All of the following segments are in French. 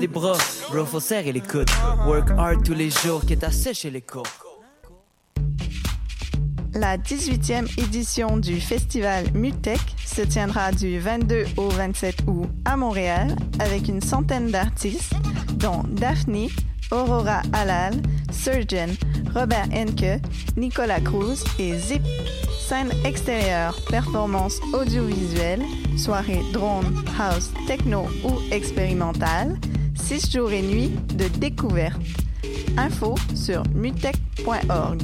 les bras. Les coudes. Work hard tous les jours, à sécher les. La 18e édition du festival Mutech se tiendra du 22 au 27 août à Montréal avec une centaine d'artistes, dont Daphne, Aurora Halal, Surgeon, Robert Henke, Nicolas Cruz et Zip. Scène extérieure, performance audiovisuelle, soirée drone, house, techno ou expérimentale, 6 jours et nuits de découverte. Info sur mutech.org.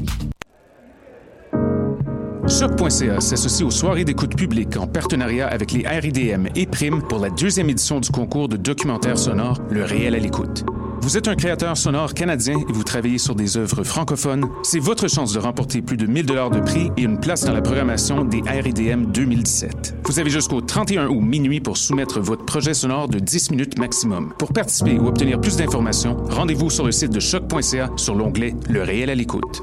Choc.ca s'associe aux soirées d'écoute publique en partenariat avec les RIDM et Prime pour la deuxième édition du concours de documentaire sonore Le réel à l'écoute. Vous êtes un créateur sonore canadien et vous travaillez sur des œuvres francophones, c'est votre chance de remporter plus de 1000 dollars de prix et une place dans la programmation des RIDM 2017. Vous avez jusqu'au 31 août minuit pour soumettre votre projet sonore de 10 minutes maximum. Pour participer ou obtenir plus d'informations, rendez-vous sur le site de choc.ca sur l'onglet Le réel à l'écoute.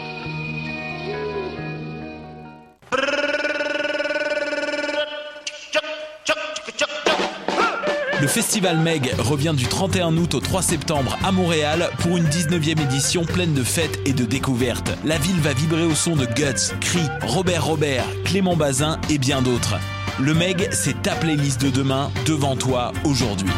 Le festival Meg revient du 31 août au 3 septembre à Montréal pour une 19e édition pleine de fêtes et de découvertes. La ville va vibrer au son de Guts, Cri, Robert Robert, Clément Bazin et bien d'autres. Le Meg, c'est ta playlist de demain devant toi aujourd'hui.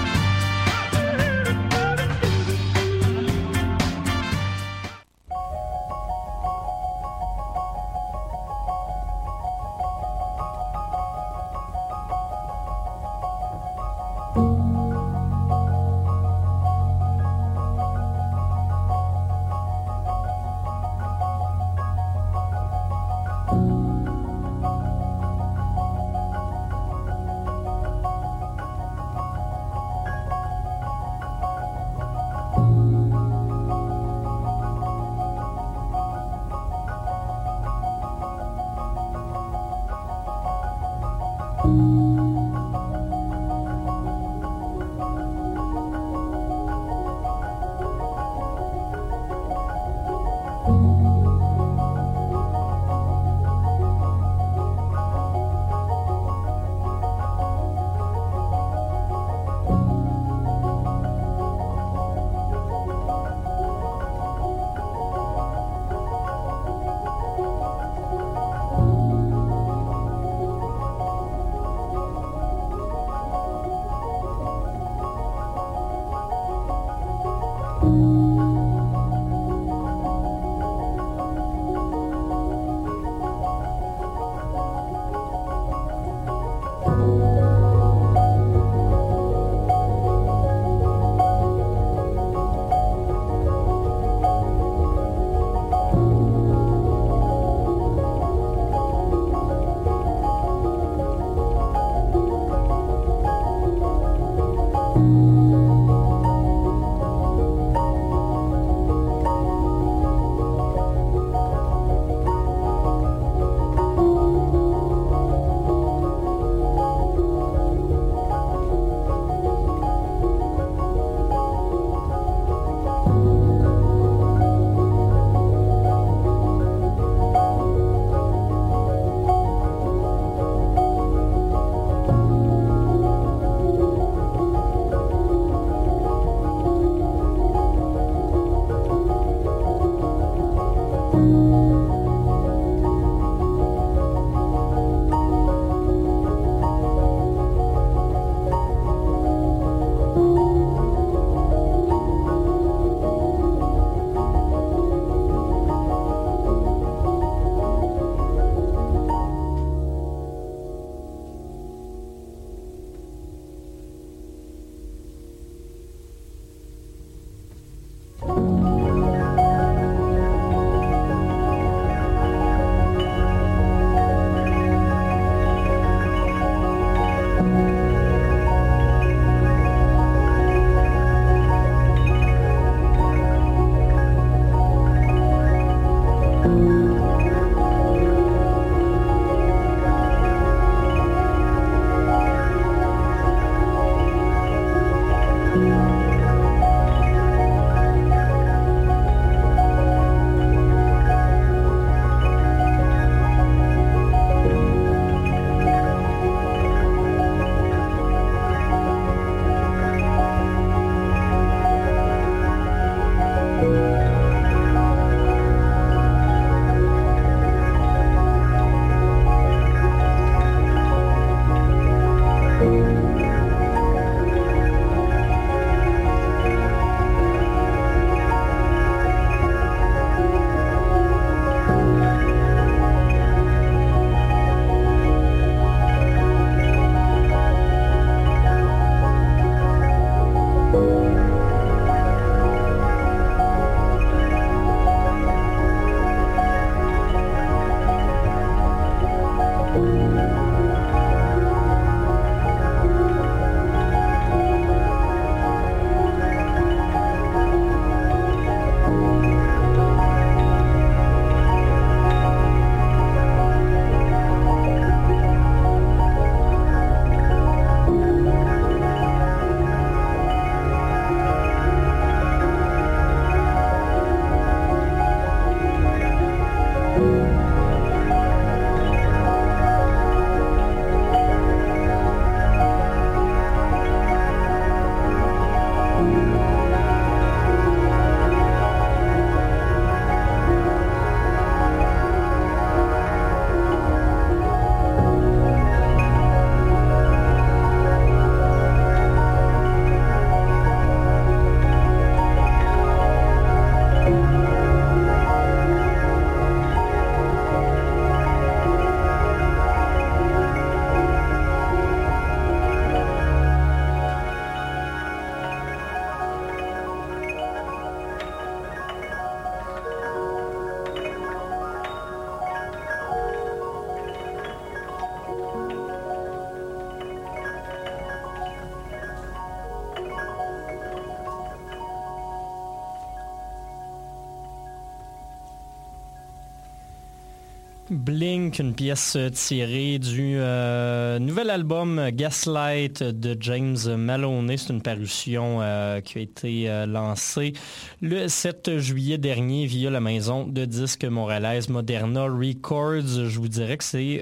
Blink, une pièce tirée du euh, nouvel album Gaslight de James Maloney. C'est une parution euh, qui a été euh, lancée le 7 juillet dernier via la maison de disques montréalaise Moderna Records. Je vous dirais que c'est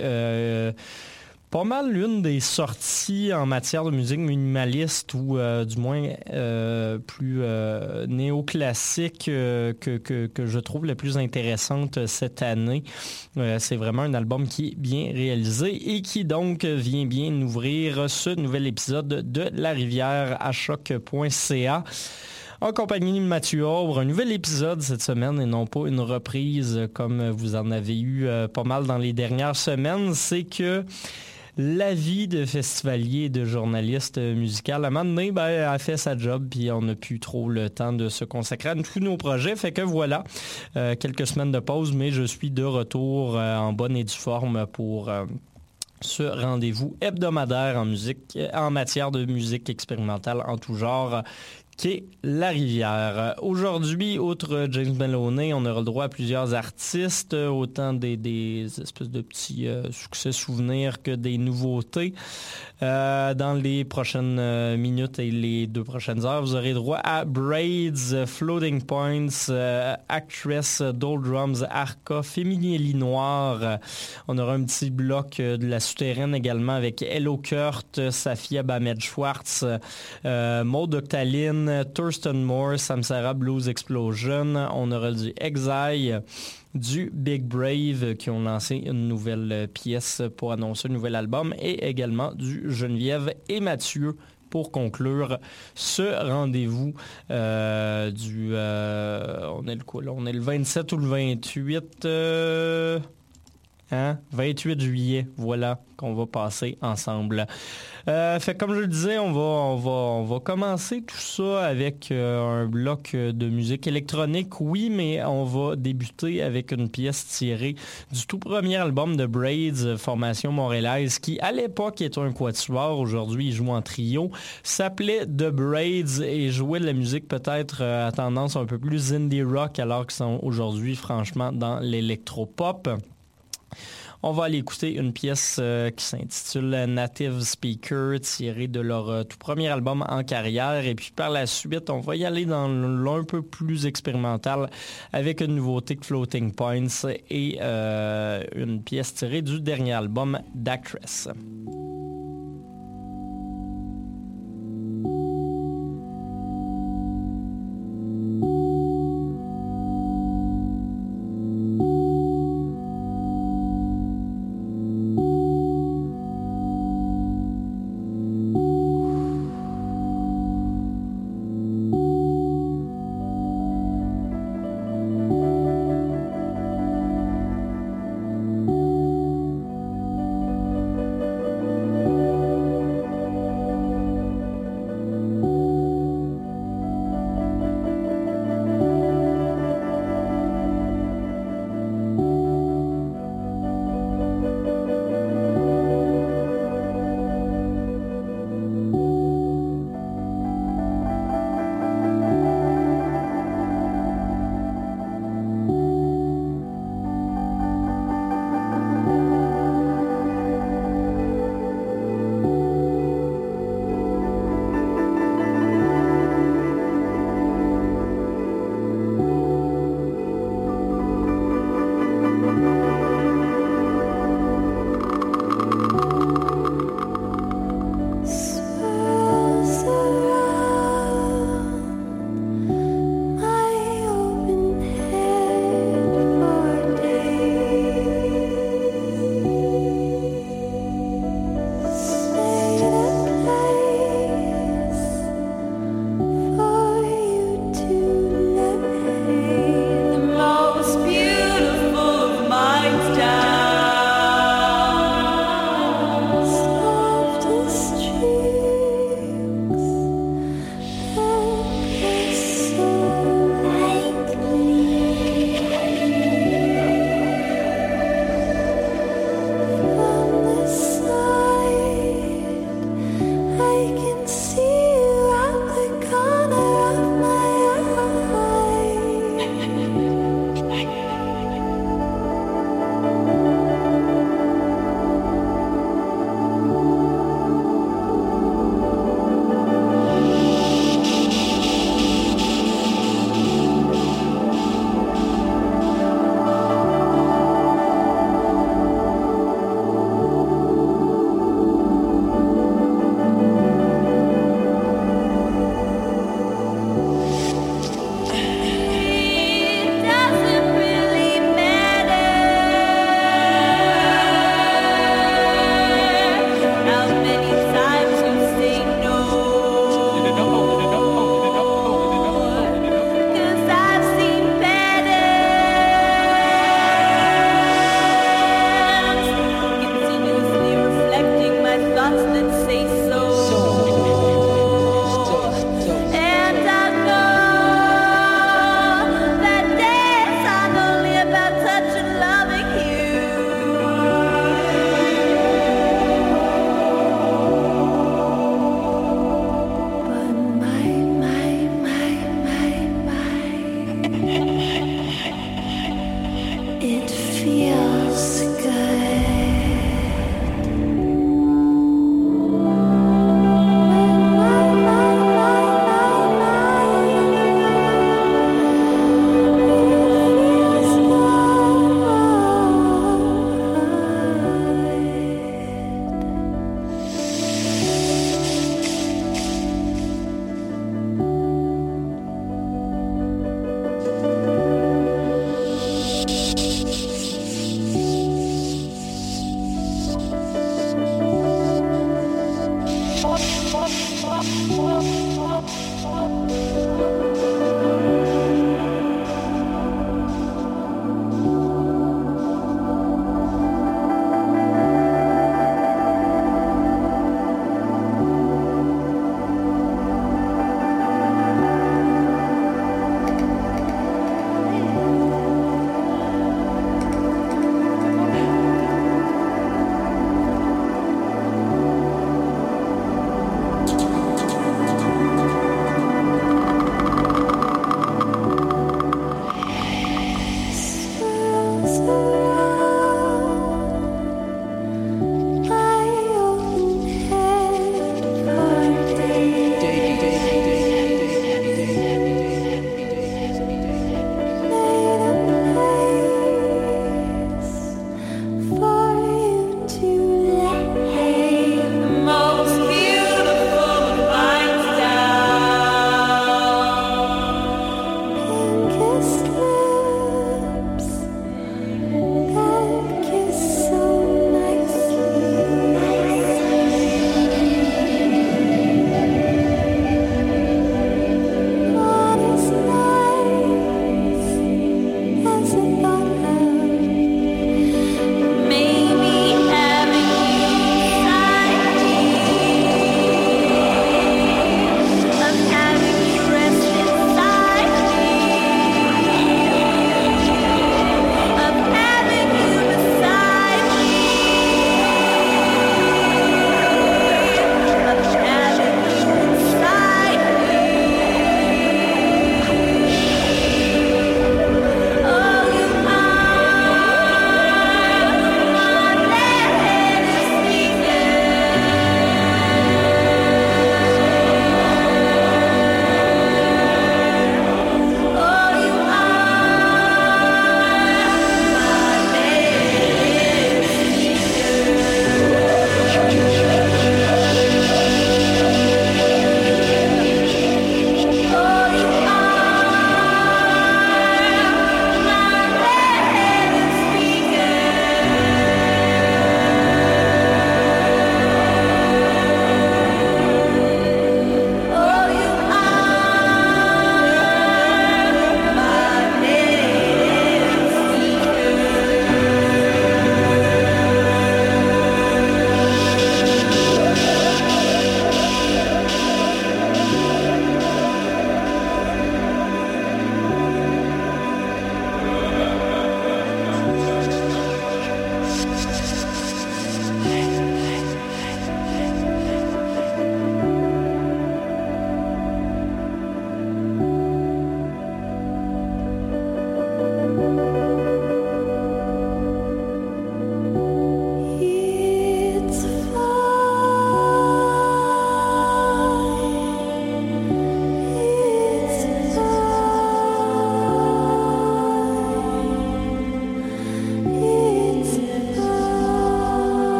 pas mal l'une des sorties en matière de musique minimaliste ou euh, du moins euh, plus euh, néoclassique que, que, je trouve la plus intéressante cette année. c'est vraiment un album qui est bien réalisé et qui donc vient bien ouvrir ce nouvel épisode de La Rivière à choc.ca en compagnie de Mathieu Aubre. Un nouvel épisode cette semaine et non pas une reprise comme vous en avez eu pas mal dans les dernières semaines. C'est que la vie de festivalier et de journaliste musical. À un moment donné, ben, a fait sa job, puis on n'a plus trop le temps de se consacrer à tous nos projets. Fait que voilà, euh, quelques semaines de pause, mais je suis de retour euh, en bonne et due forme pour... Euh, ce rendez-vous hebdomadaire en musique, en matière de musique expérimentale en tout genre la Rivière. Aujourd'hui, outre James Maloney, on aura le droit à plusieurs artistes, autant des, espèces de petits euh, succès souvenirs que des nouveautés. Euh, dans les prochaines euh, minutes et les deux prochaines heures, vous aurez droit à Braids, Floating Points, Actress, Doldrums, Arca, Féminieli Noir. On aura un petit bloc de la souterraine également avec Hello Kurt, Safia Bamed-Schwartz, Maud Octaline, Thurston Moore, Samsara Blues Explosion. On aura du Exile, du Big Brave qui ont lancé une nouvelle pièce pour annoncer un nouvel album et également du Geneviève et Mathieu pour conclure ce rendez-vous euh, du... Euh, on est le quoi On est le 27 ou le 28... 28 hein? juillet, voilà, qu'on va passer ensemble. Euh, fait comme je le disais, on va, commencer tout ça avec euh, un bloc de musique électronique, oui, mais on va débuter avec une pièce tirée du tout premier album de Braids, formation montréalaise, qui à l'époque était un quatuor, aujourd'hui il joue en trio, s'appelait The Braids et jouait de la musique peut-être euh, à tendance un peu plus indie rock alors qu'ils sont aujourd'hui franchement dans l'électropop. On va aller écouter une pièce euh, qui s'intitule Native Speaker, tirée de leur euh, tout premier album en carrière. Et puis par la suite, on va y aller dans l'un peu plus expérimental avec une nouveauté de Floating Points et euh, une pièce tirée du dernier album d'Actress.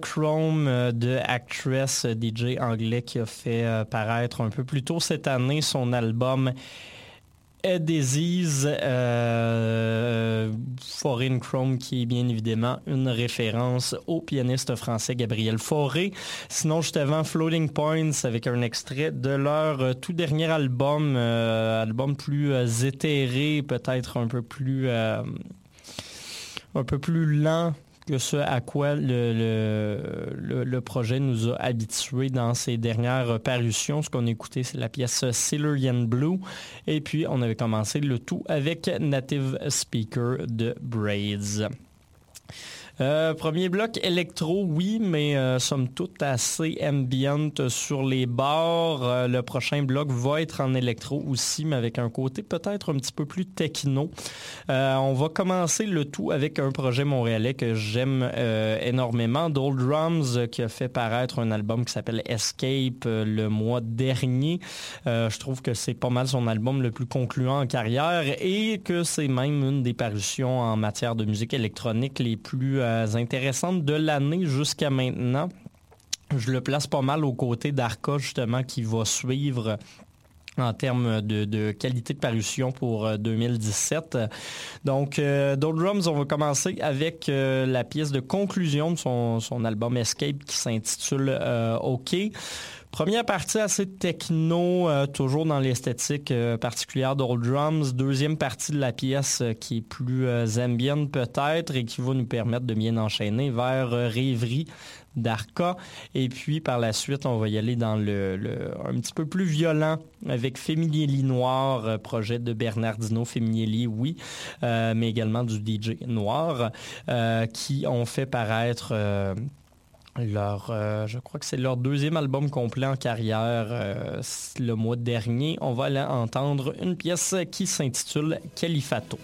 Chrome de Actress, DJ anglais qui a fait paraître un peu plus tôt cette année son album Disease, euh, Foreign Chrome, qui est bien évidemment une référence au pianiste français Gabriel Fauré. Sinon, juste avant, Floating Points, avec un extrait de leur euh, tout dernier album, euh, album plus euh, éthéré, peut-être un peu plus... un peu plus lent que ce à quoi le, projet nous a habitués dans ses dernières parutions. Ce qu'on a écouté, c'est la pièce Silurian Blue. Et puis, on avait commencé le tout avec Native Speaker de Braids. Euh, premier bloc électro, oui, mais euh, somme toute assez ambient sur les bords. Euh, le prochain bloc va être en électro aussi, mais avec un côté peut-être un petit peu plus techno. on va commencer le tout avec un projet montréalais que j'aime énormément, Dold Drums, qui a fait paraître un album qui s'appelle Escape le mois dernier. je trouve que c'est pas mal son album le plus concluant en carrière et que c'est même une des parutions en matière de musique électronique les plus intéressantes de l'année jusqu'à maintenant. Je le place pas mal aux côtés d'Arca, justement, qui va suivre en termes de, qualité de parution pour 2017. Euh, Donc, euh, Drums, on va commencer avec euh, la pièce de conclusion de son, album Escape qui s'intitule euh, OK. Première partie assez techno, toujours dans l'esthétique particulière d'Old Drums. Deuxième partie de la pièce qui est plus ambient peut-être et qui va nous permettre de bien enchaîner vers Rêverie d'Arca. Et puis par la suite, on va y aller dans le, un petit peu plus violent avec Féminieli Noir, projet de Bernardino Féminieli, oui, mais également du DJ Noir, qui ont fait paraître leur, euh, je crois que c'est leur deuxième album complet en carrière euh, le mois dernier. On va aller entendre une pièce qui s'intitule Califato.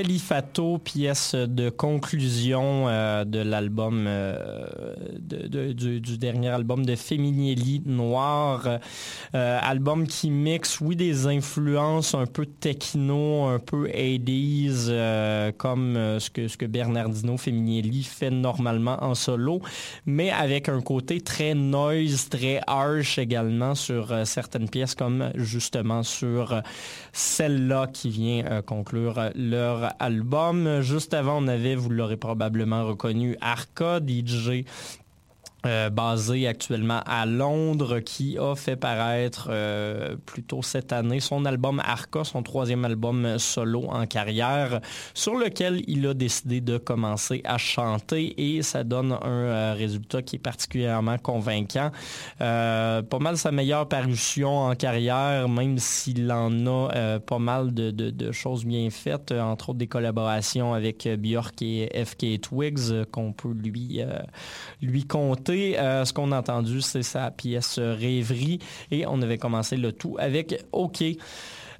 Califato, pièce de conclusion euh, de l'album, euh, du, dernier album de Feminielli Noir. Euh, album qui mixe, oui, des influences un peu techno, un peu 80s, comme ce, que, ce que Bernardino Feminielli fait normalement en solo, mais avec un côté très noise, très harsh également sur certaines pièces, comme justement sur celle-là qui vient conclure leur album. Juste avant, on avait, vous l'aurez probablement reconnu, Arca, DJ euh, basé actuellement à Londres, qui a fait paraître euh, plus cette année son album Arca, son troisième album solo en carrière, sur lequel il a décidé de commencer à chanter et ça donne un euh, résultat qui est particulièrement convaincant. pas mal sa meilleure parution en carrière, même s'il en a pas mal de, de, choses bien faites, entre autres des collaborations avec Björk et FK Twigs qu'on peut lui, lui compter. Euh, ce qu'on a entendu, c'est sa pièce Rêverie et on avait commencé le tout avec OK.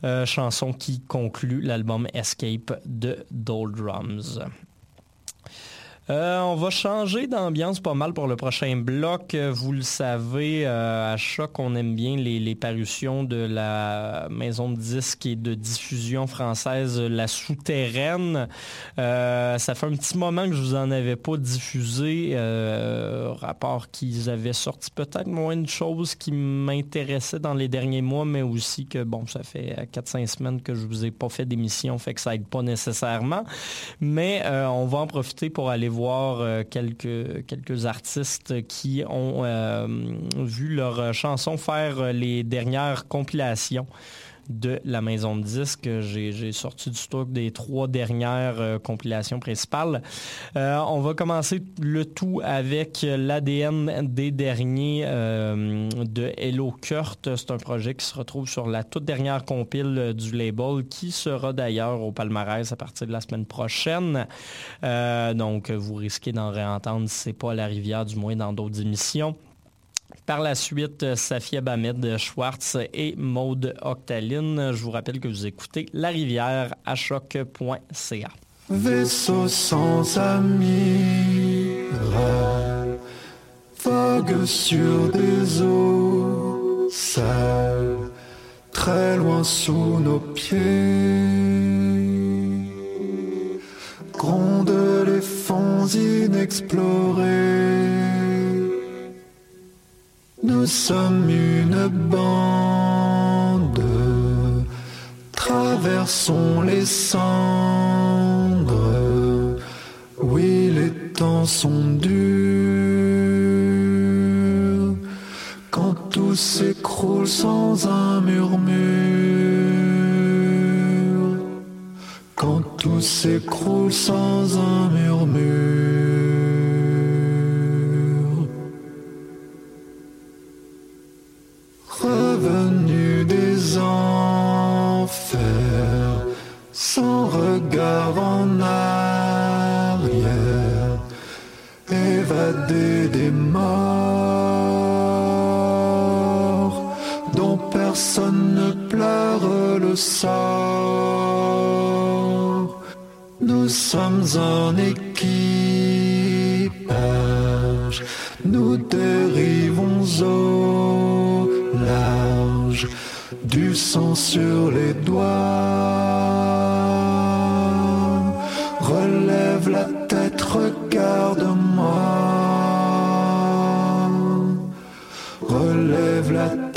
Euh, chanson qui conclut l'album Escape de Doldrums. Euh, on va changer d'ambiance pas mal pour le prochain bloc. Vous le savez, euh, à choc, on aime bien les, parutions de la maison de disques et de diffusion française La Souterraine. Euh, ça fait un petit moment que je vous en avais pas diffusé. rapport qu'ils avaient sorti peut-être moins de choses qui m'intéressaient dans les derniers mois, mais aussi que, bon, ça fait 4-5 semaines que je vous ai pas fait d'émission, fait que ça aide pas nécessairement. Mais on va en profiter pour aller voir euh, quelques, artistes qui ont euh, vu leurs chansons faire les dernières compilations de la maison de disques. J'ai sorti du stock des trois dernières euh, compilations principales. Euh, on va commencer le tout avec l'ADN des derniers euh, de Hello Kurt. C'est un projet qui se retrouve sur la toute dernière compile du label qui sera d'ailleurs au palmarès à partir de la semaine prochaine. donc vous risquez d'en réentendre si ce n'est pas à la rivière, du moins dans d'autres émissions. Par la suite, Safia Bamed Schwartz et Maude Octaline. Je vous rappelle que vous écoutez La Rivière à choc.ca. Vaisseau sans amis, vogue sur des eaux sales, très loin sous nos pieds. Gronde les fonds inexplorés nous sommes une bande, traversons les cendres. Oui, les temps sont durs. Quand tout s'écroule sans un murmure. Quand tout s'écroule sans un murmure. Revenu des enfers, sans regard en arrière, évadé des morts, dont personne ne pleure le sort. Nous sommes en équipage, nous dérivons au du sang sur les doigts. Relève la tête, regarde-moi. Relève la tête,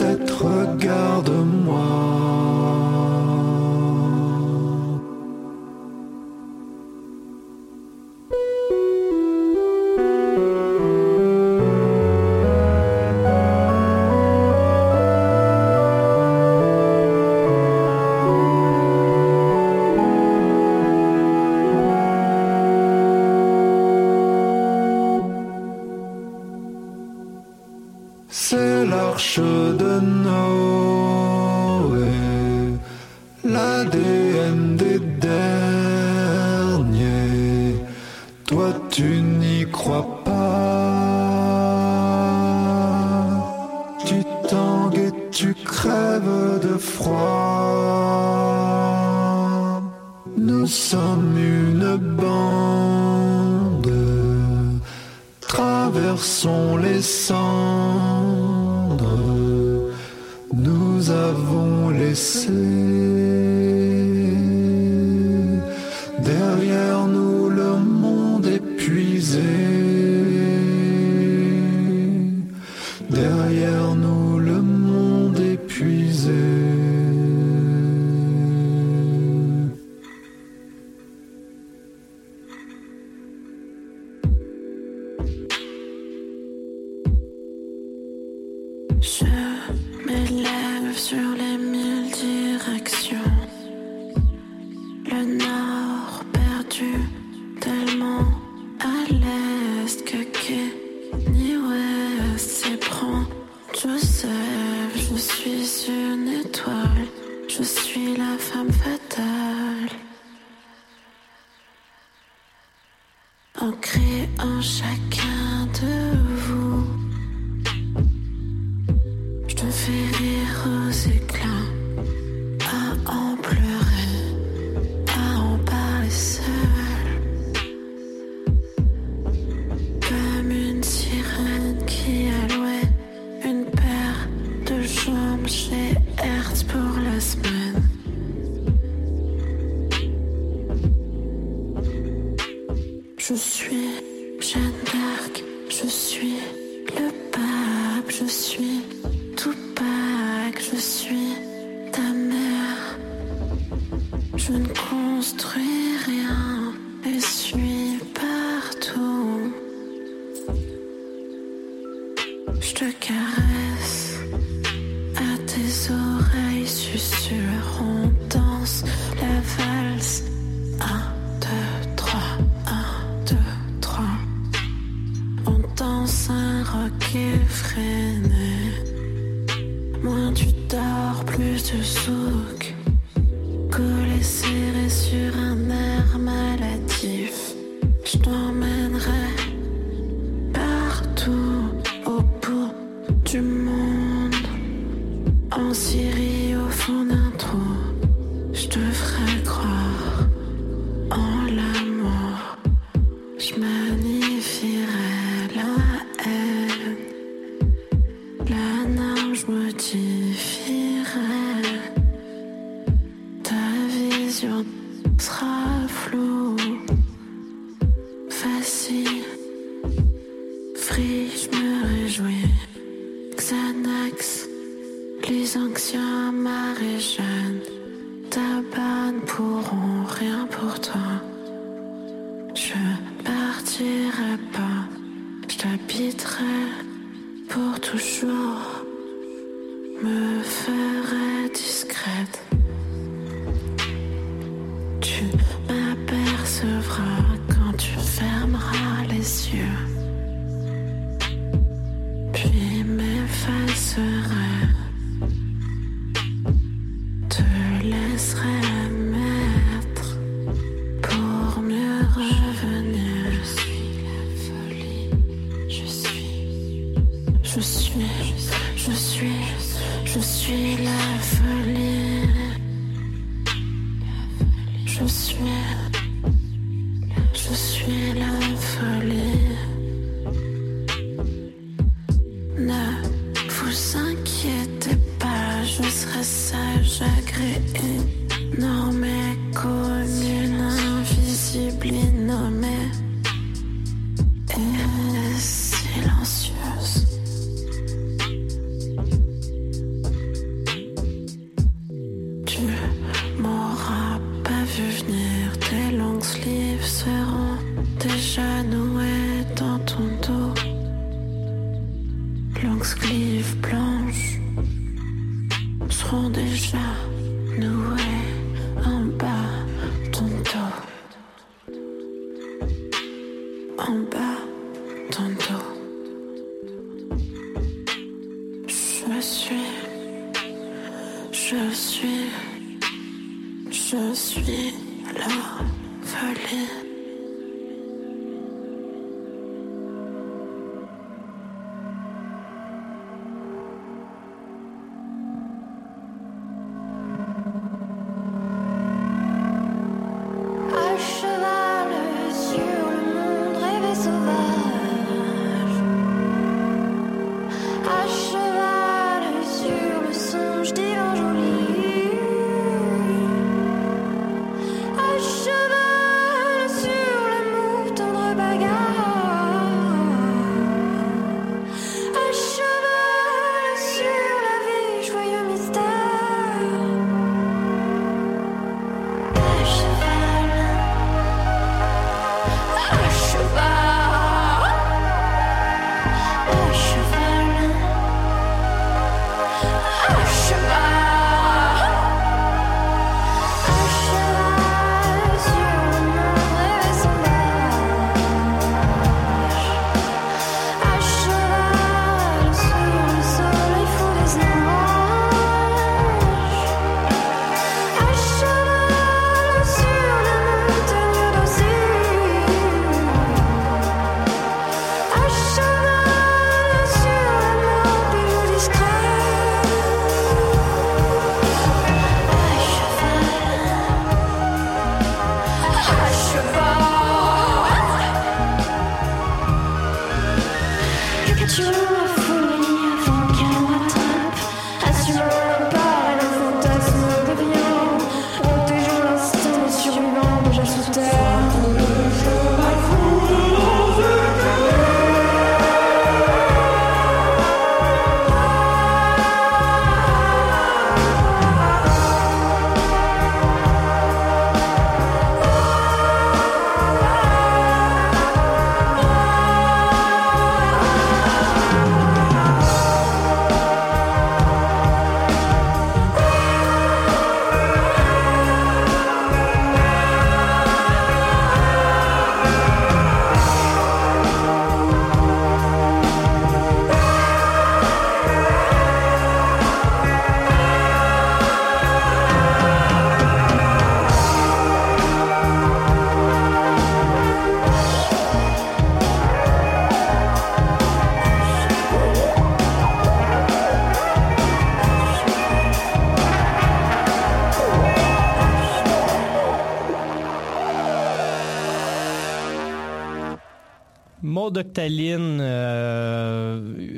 Maud Octaline,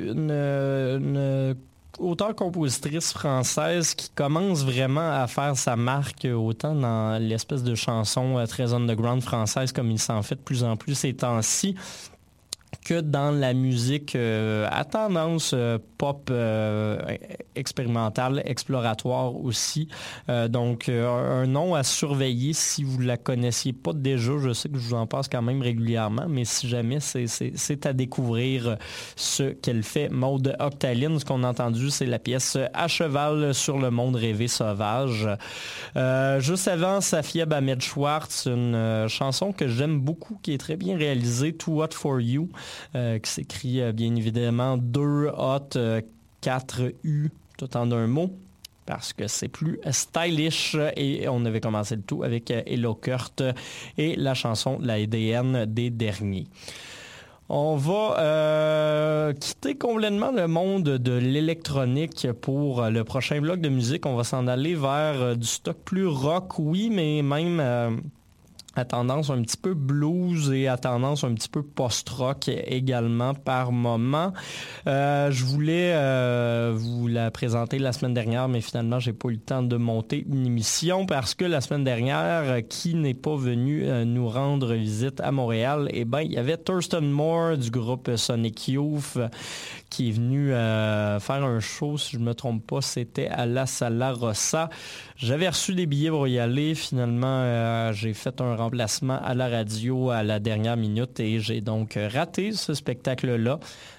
une, une auteure-compositrice française qui commence vraiment à faire sa marque autant dans l'espèce de chanson très underground française comme il s'en fait de plus en plus ces temps-ci que dans la musique euh, à tendance euh, pop euh, expérimentale, exploratoire aussi. donc, un nom à surveiller si vous la connaissiez pas déjà. Je sais que je vous en passe quand même régulièrement, mais si jamais, c'est à découvrir ce qu'elle fait. Mode Octaline, ce qu'on a entendu, c'est la pièce À cheval sur le monde rêvé sauvage. juste avant, Safia Bamed Schwartz, une chanson que j'aime beaucoup, qui est très bien réalisée, Too What For You. Euh, qui s'écrit euh, bien évidemment 2 hot 4 euh, U tout en un mot parce que c'est plus stylish et on avait commencé le tout avec Hello Kurt et la chanson La EDN des derniers. On va quitter complètement le monde de l'électronique pour le prochain bloc de musique. On va s'en aller vers du stock plus rock, oui, mais même à tendance un petit peu blues et à tendance un petit peu post-rock également par moment. Euh, je voulais euh, vous la présenter la semaine dernière, mais finalement, j'ai pas eu le temps de monter une émission parce que la semaine dernière, qui n'est pas venu euh, nous rendre visite à Montréal, eh ben, il y avait Thurston Moore du groupe Sonic Youth qui est venu faire un show, si je me trompe pas, c'était à la Sala Rossa. J'avais reçu des billets pour y aller. Finalement, j'ai fait un remplacement à la radio à la dernière minute et j'ai donc raté ce spectacle-là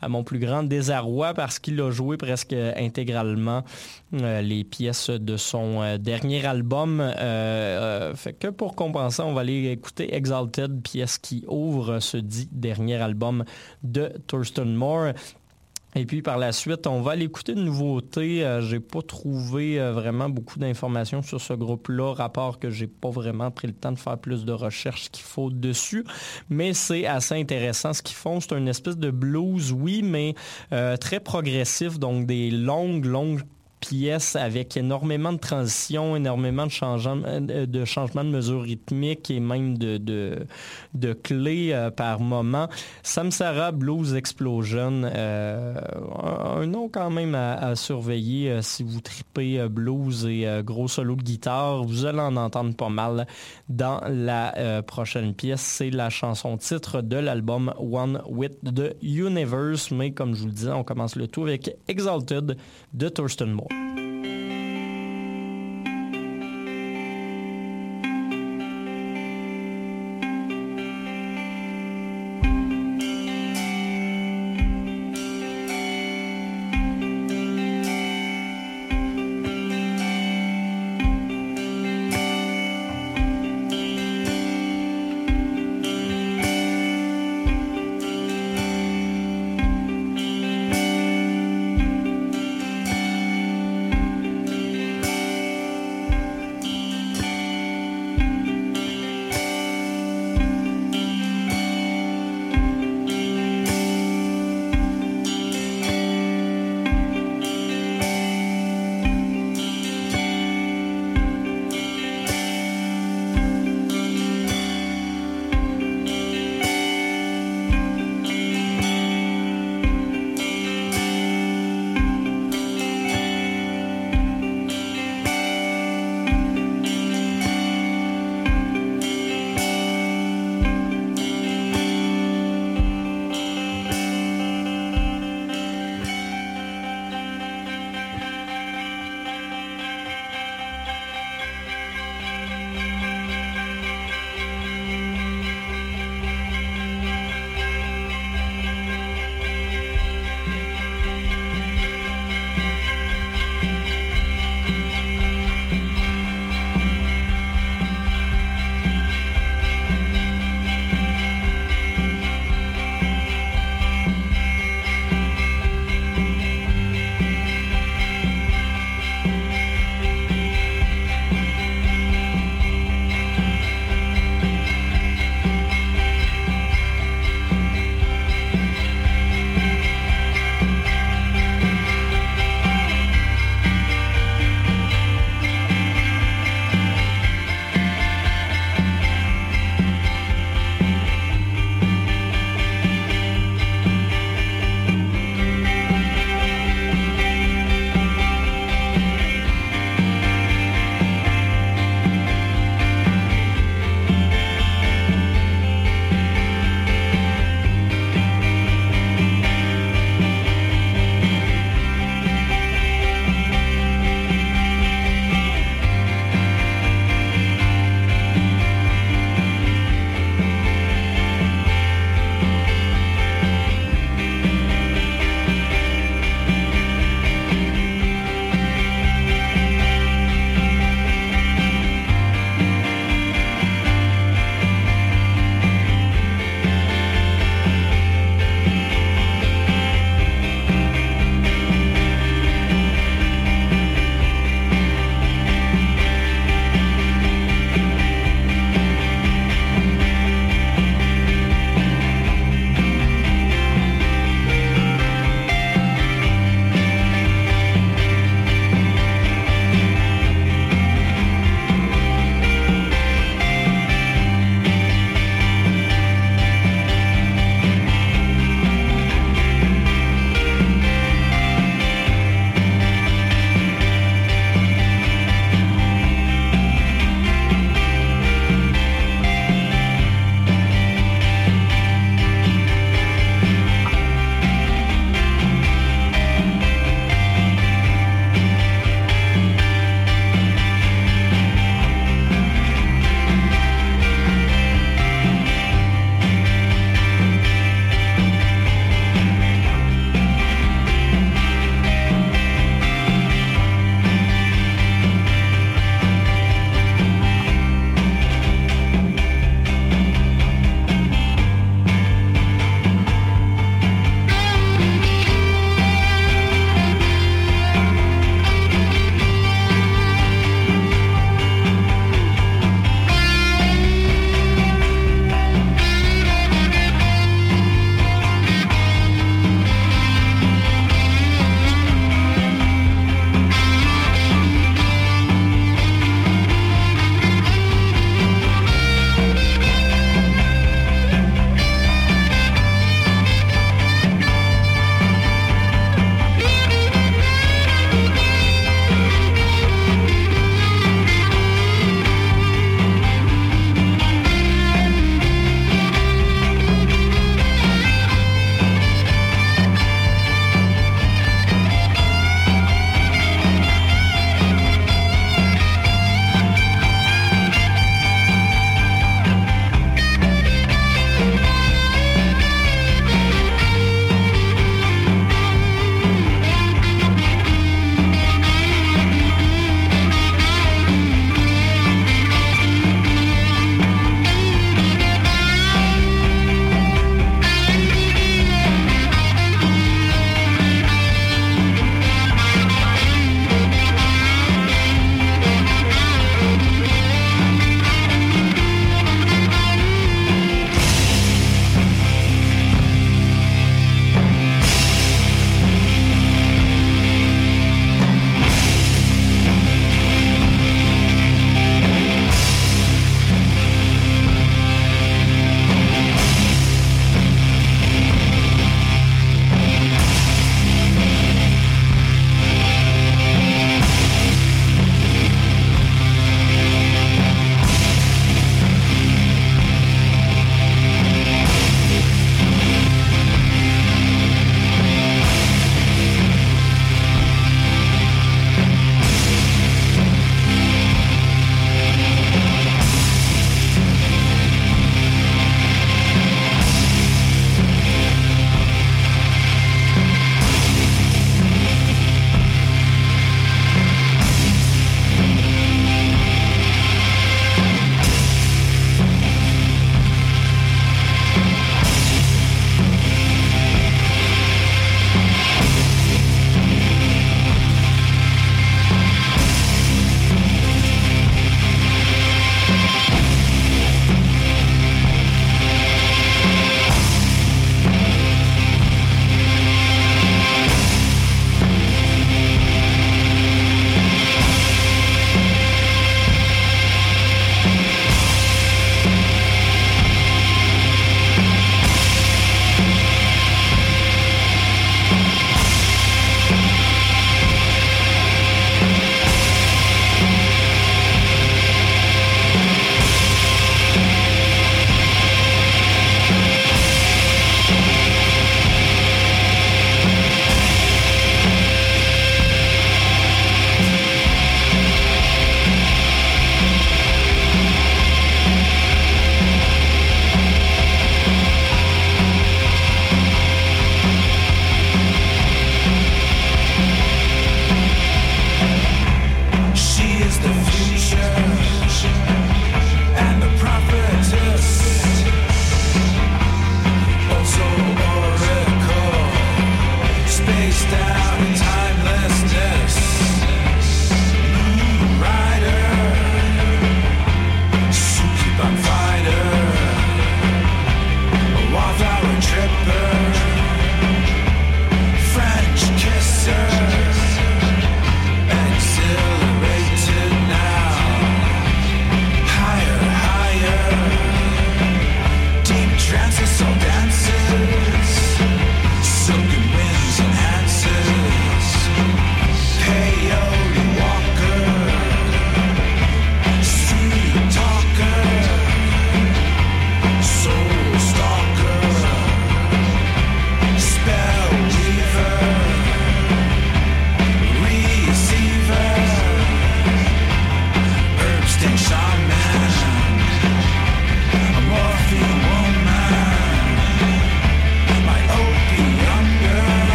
à mon plus grand désarroi parce qu'il a joué presque intégralement euh, les pièces de son euh, dernier album. Euh, fait que pour compenser, on va aller écouter Exalted, pièce qui ouvre ce dit dernier album de Thurston Moore. Et puis par la suite, on va l'écouter de nouveautés. Euh, j'ai pas trouvé euh, vraiment beaucoup d'informations sur ce groupe-là, rapport que j'ai pas vraiment pris le temps de faire plus de recherches qu'il faut dessus. Mais c'est assez intéressant ce qu'ils font. C'est une espèce de blues, oui, mais euh, très progressif, donc des longues, longues pièce avec énormément de transitions, énormément de changements euh, de, changements de mesure rythmique et même de, de, clés euh, par moment. Samsara Blues Explosion, euh, un, nom quand même à, surveiller si vous tripez blues et gros solo de guitare. Vous allez en entendre pas mal dans la prochaine pièce. C'est la chanson titre de l'album One with the Universe. Mais comme je vous le disais, on commence le tout avec Exalted de Thurston Moore. War.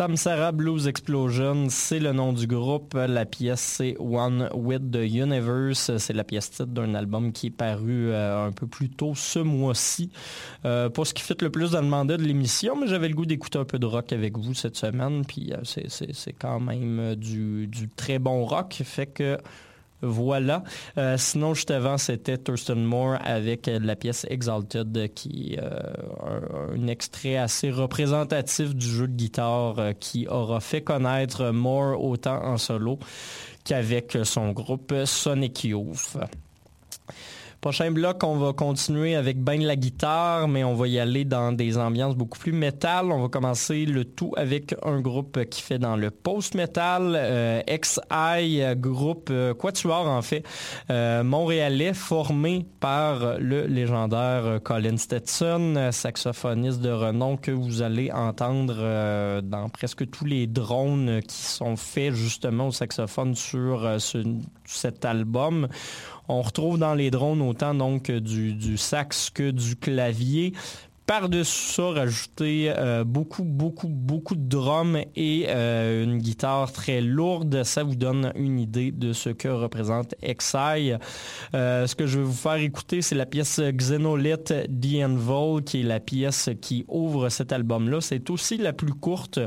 Samsara Blues Explosion, c'est le nom du groupe. La pièce, c'est One with the Universe. C'est la pièce titre d'un album qui est paru euh, un peu plus tôt ce mois-ci. Euh, pas ce qui fait le plus dans le mandat de l'émission, mais j'avais le goût d'écouter un peu de rock avec vous cette semaine. Puis euh, c'est- quand même du, du très bon rock. Fait que voilà. Euh, sinon, juste avant, c'était Thurston Moore avec euh, la pièce Exalted, euh, qui est un, extrait assez représentatif du jeu de guitare qui aura fait connaître Moore autant en solo qu'avec son groupe Sonic Youth. Prochain bloc, on va continuer avec ben de la guitare, mais on va y aller dans des ambiances beaucoup plus métal. On va commencer le tout avec un groupe qui fait dans le post-metal, euh, XI, groupe euh, Quatuor en fait, euh, montréalais, formé par le légendaire Colin Stetson, saxophoniste de renom que vous allez entendre euh, dans presque tous les drones qui sont faits justement au saxophone sur ce- cet album. On retrouve dans les drones autant donc du, sax que du clavier. Par-dessus ça, rajouter euh, beaucoup, beaucoup, beaucoup de drums et euh, une guitare très lourde. Ça vous donne une idée de ce que représente Exile. Euh, ce que je vais vous faire écouter, c'est la pièce Xenolith The qui est la pièce qui ouvre cet album-là. C'est aussi la plus courte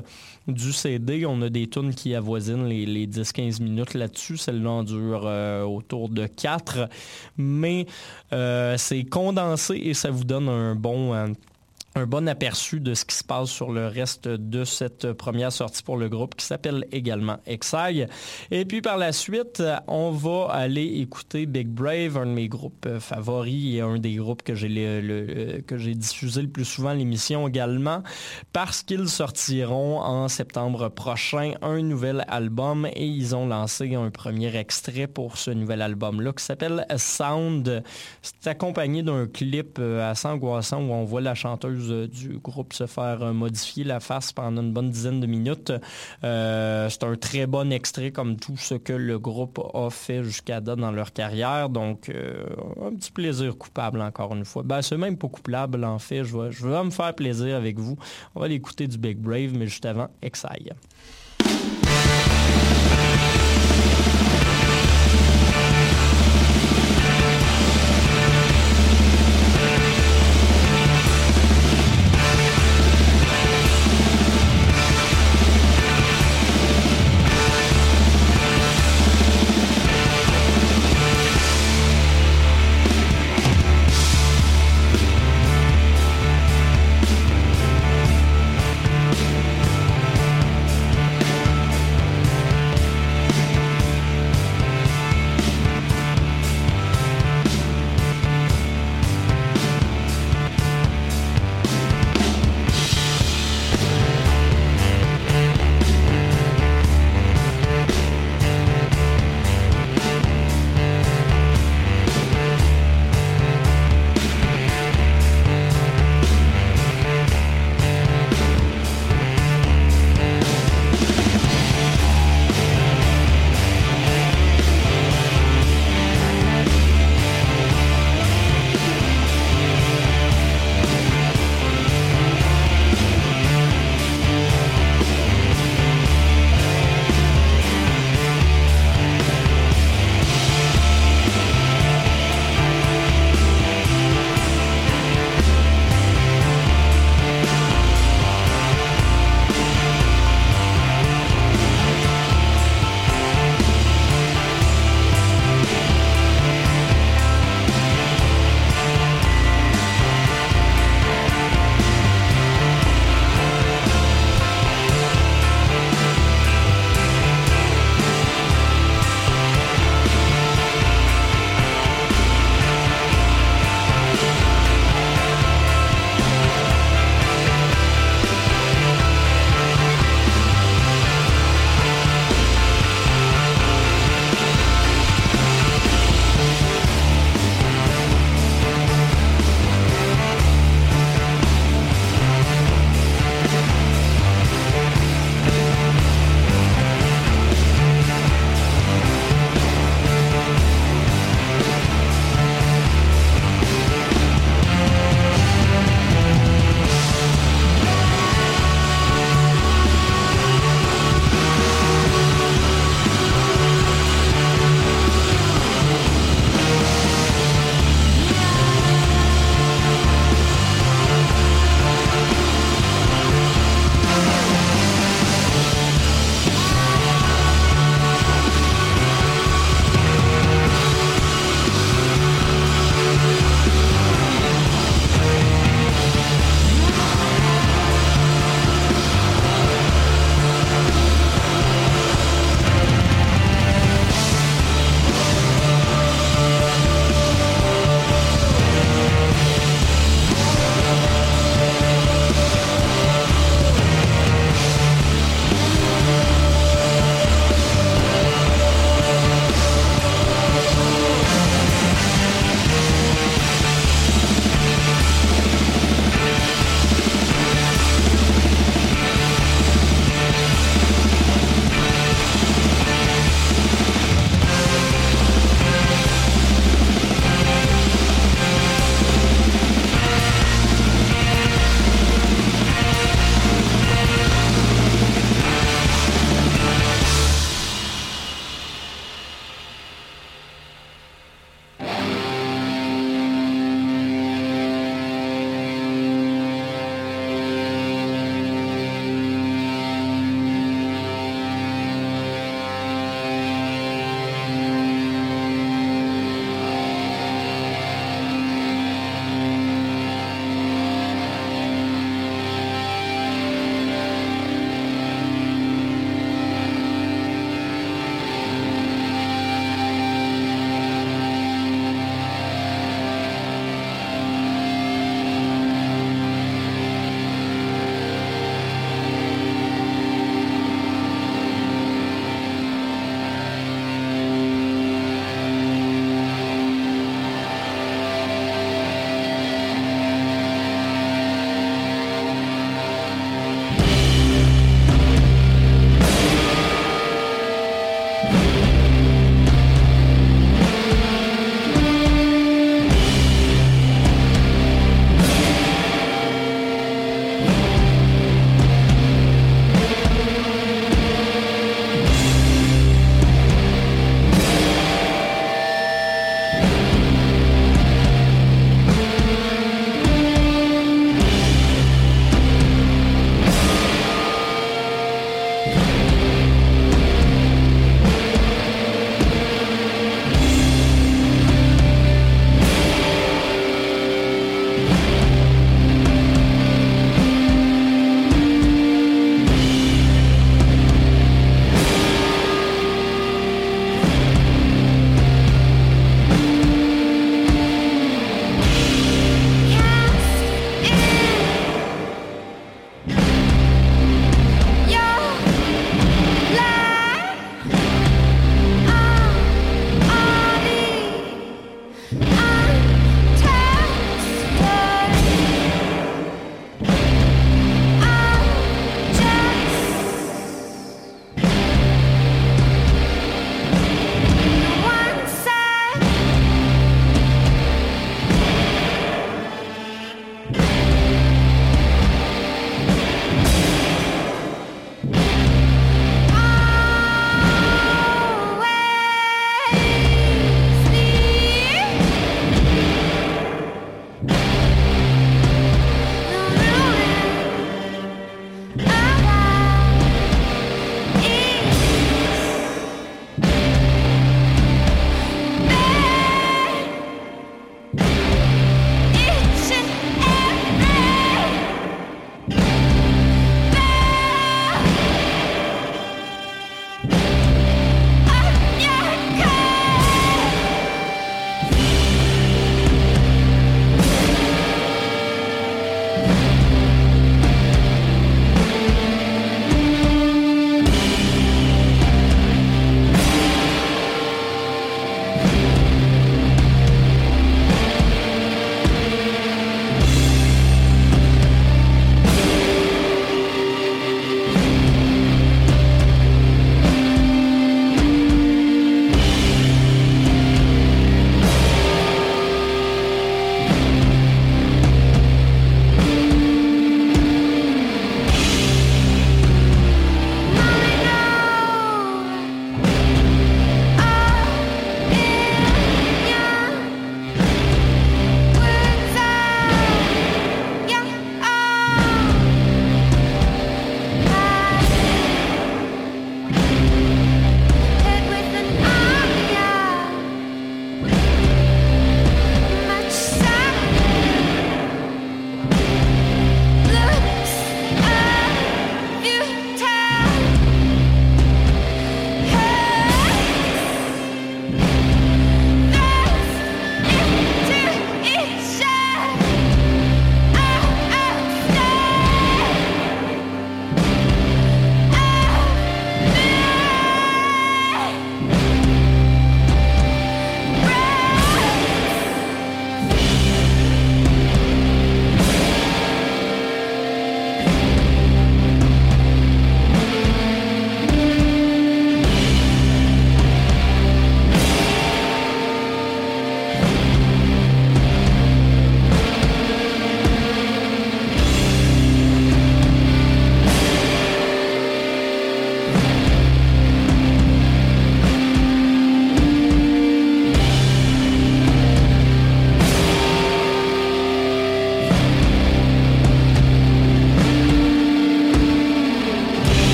du CD. On a des tunes qui avoisinent les, les 10-15 minutes là-dessus. Celle-là en dure euh, autour de 4. Mais euh, c'est condensé et ça vous donne un bon... un bon aperçu de ce qui se passe sur le reste de cette première sortie pour le groupe qui s'appelle également Exile. Et puis par la suite, on va aller écouter Big Brave, un de mes groupes favoris et un des groupes que j'ai le- que j'ai diffusé le plus souvent l'émission également, parce qu'ils sortiront en septembre prochain un nouvel album et ils ont lancé un premier extrait pour ce nouvel album-là qui s'appelle Sound. C'est accompagné d'un clip euh, assez angoissant où on voit la chanteuse euh, du groupe se faire euh, modifier la face pendant une bonne dizaine de minutes. Euh, c'est un très bon extrait comme tout ce que le groupe a fait jusqu'à date dans leur carrière. Donc, un petit plaisir coupable encore une fois. Ben, c'est même pas coupable en fait. Je vais, je vais me faire plaisir avec vous. On va l'écouter du Big Brave, mais juste avant, Exile.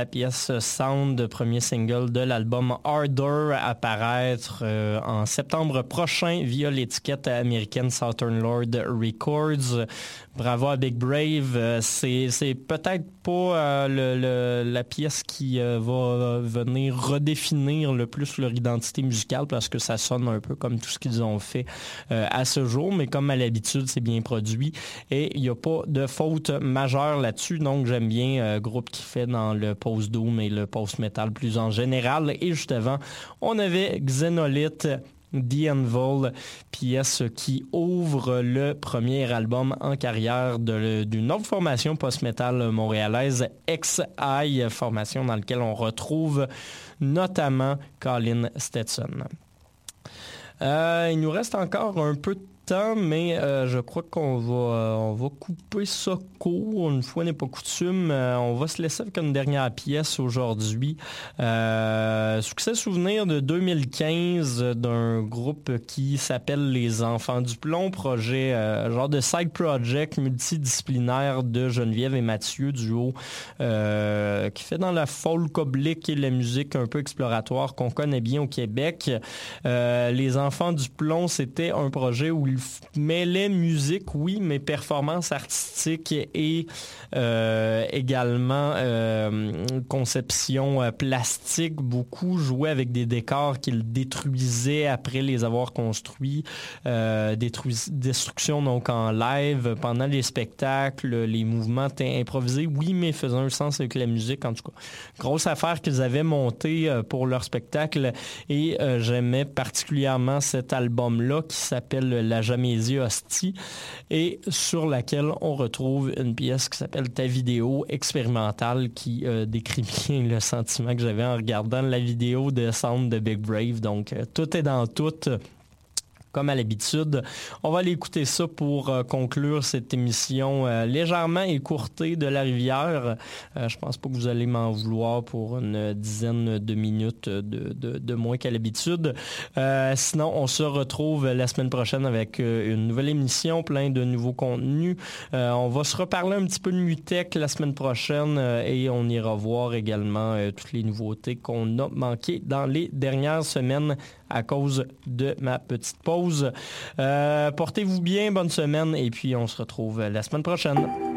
La pièce Sound, premier single de l'album Harder à paraître euh, en septembre prochain via l'étiquette américaine Southern Lord Records. Bravo à Big Brave. Euh, c'est, peut-être pas euh, le- la pièce qui euh, va venir redéfinir le plus leur identité musicale parce que ça sonne un peu comme tout ce qu'ils ont fait à ce jour, mais comme à l'habitude, c'est bien produit et il n'y a pas de faute majeure là-dessus. Donc j'aime bien groupe qui fait dans le post-doom et le post-metal plus en général. Et juste avant, on avait Xenolith. The Anvil, pièce qui ouvre le premier album en carrière d'une autre formation post-metal montréalaise, XI, formation dans laquelle on retrouve notamment Colin Stetson. Euh, il nous reste encore un peu de mais euh, je crois qu'on va, euh, on va couper ça court. Une fois n'est pas coutume. Euh, on va se laisser avec une dernière pièce aujourd'hui. Euh, succès souvenir de 2015 d'un groupe qui s'appelle Les Enfants du Plomb, projet, genre de side project multidisciplinaire de Geneviève et Mathieu, duo qui fait dans la folk oblique et la musique un peu exploratoire qu'on connaît bien au Québec. Les Enfants du Plomb, c'était un projet où mêlaient musique, oui, mais performance artistique et euh, également euh, conception euh, plastique. Beaucoup jouaient avec des décors qu'ils détruisaient après les avoir construits. Destruction donc en live pendant les spectacles, les mouvements improvisés, oui, mais faisant un sens avec la musique en tout cas. Grosse affaire qu'ils avaient montée pour leur spectacle et j'aimais particulièrement cet album-là qui s'appelle La Jamésie Hostie et sur laquelle on retrouve une pièce qui s'appelle Ta vidéo expérimentale qui euh, décrit bien le sentiment que j'avais en regardant la vidéo de Sound de Big Brave. Donc euh, tout est dans tout. Comme à l'habitude, on va aller écouter ça pour euh, conclure cette émission euh, légèrement écourtée de la rivière. Euh, je pense pas que vous allez m'en vouloir pour une dizaine de minutes de, moins qu'à l'habitude. Euh, sinon, on se retrouve la semaine prochaine avec une nouvelle émission, plein de nouveaux contenus. On va se reparler un petit peu de Mutech la semaine prochaine et on ira voir également toutes les nouveautés qu'on a manquées dans les dernières semaines à cause de ma petite pause. Euh, Portez-vous bien, bonne semaine et puis on se retrouve la semaine prochaine.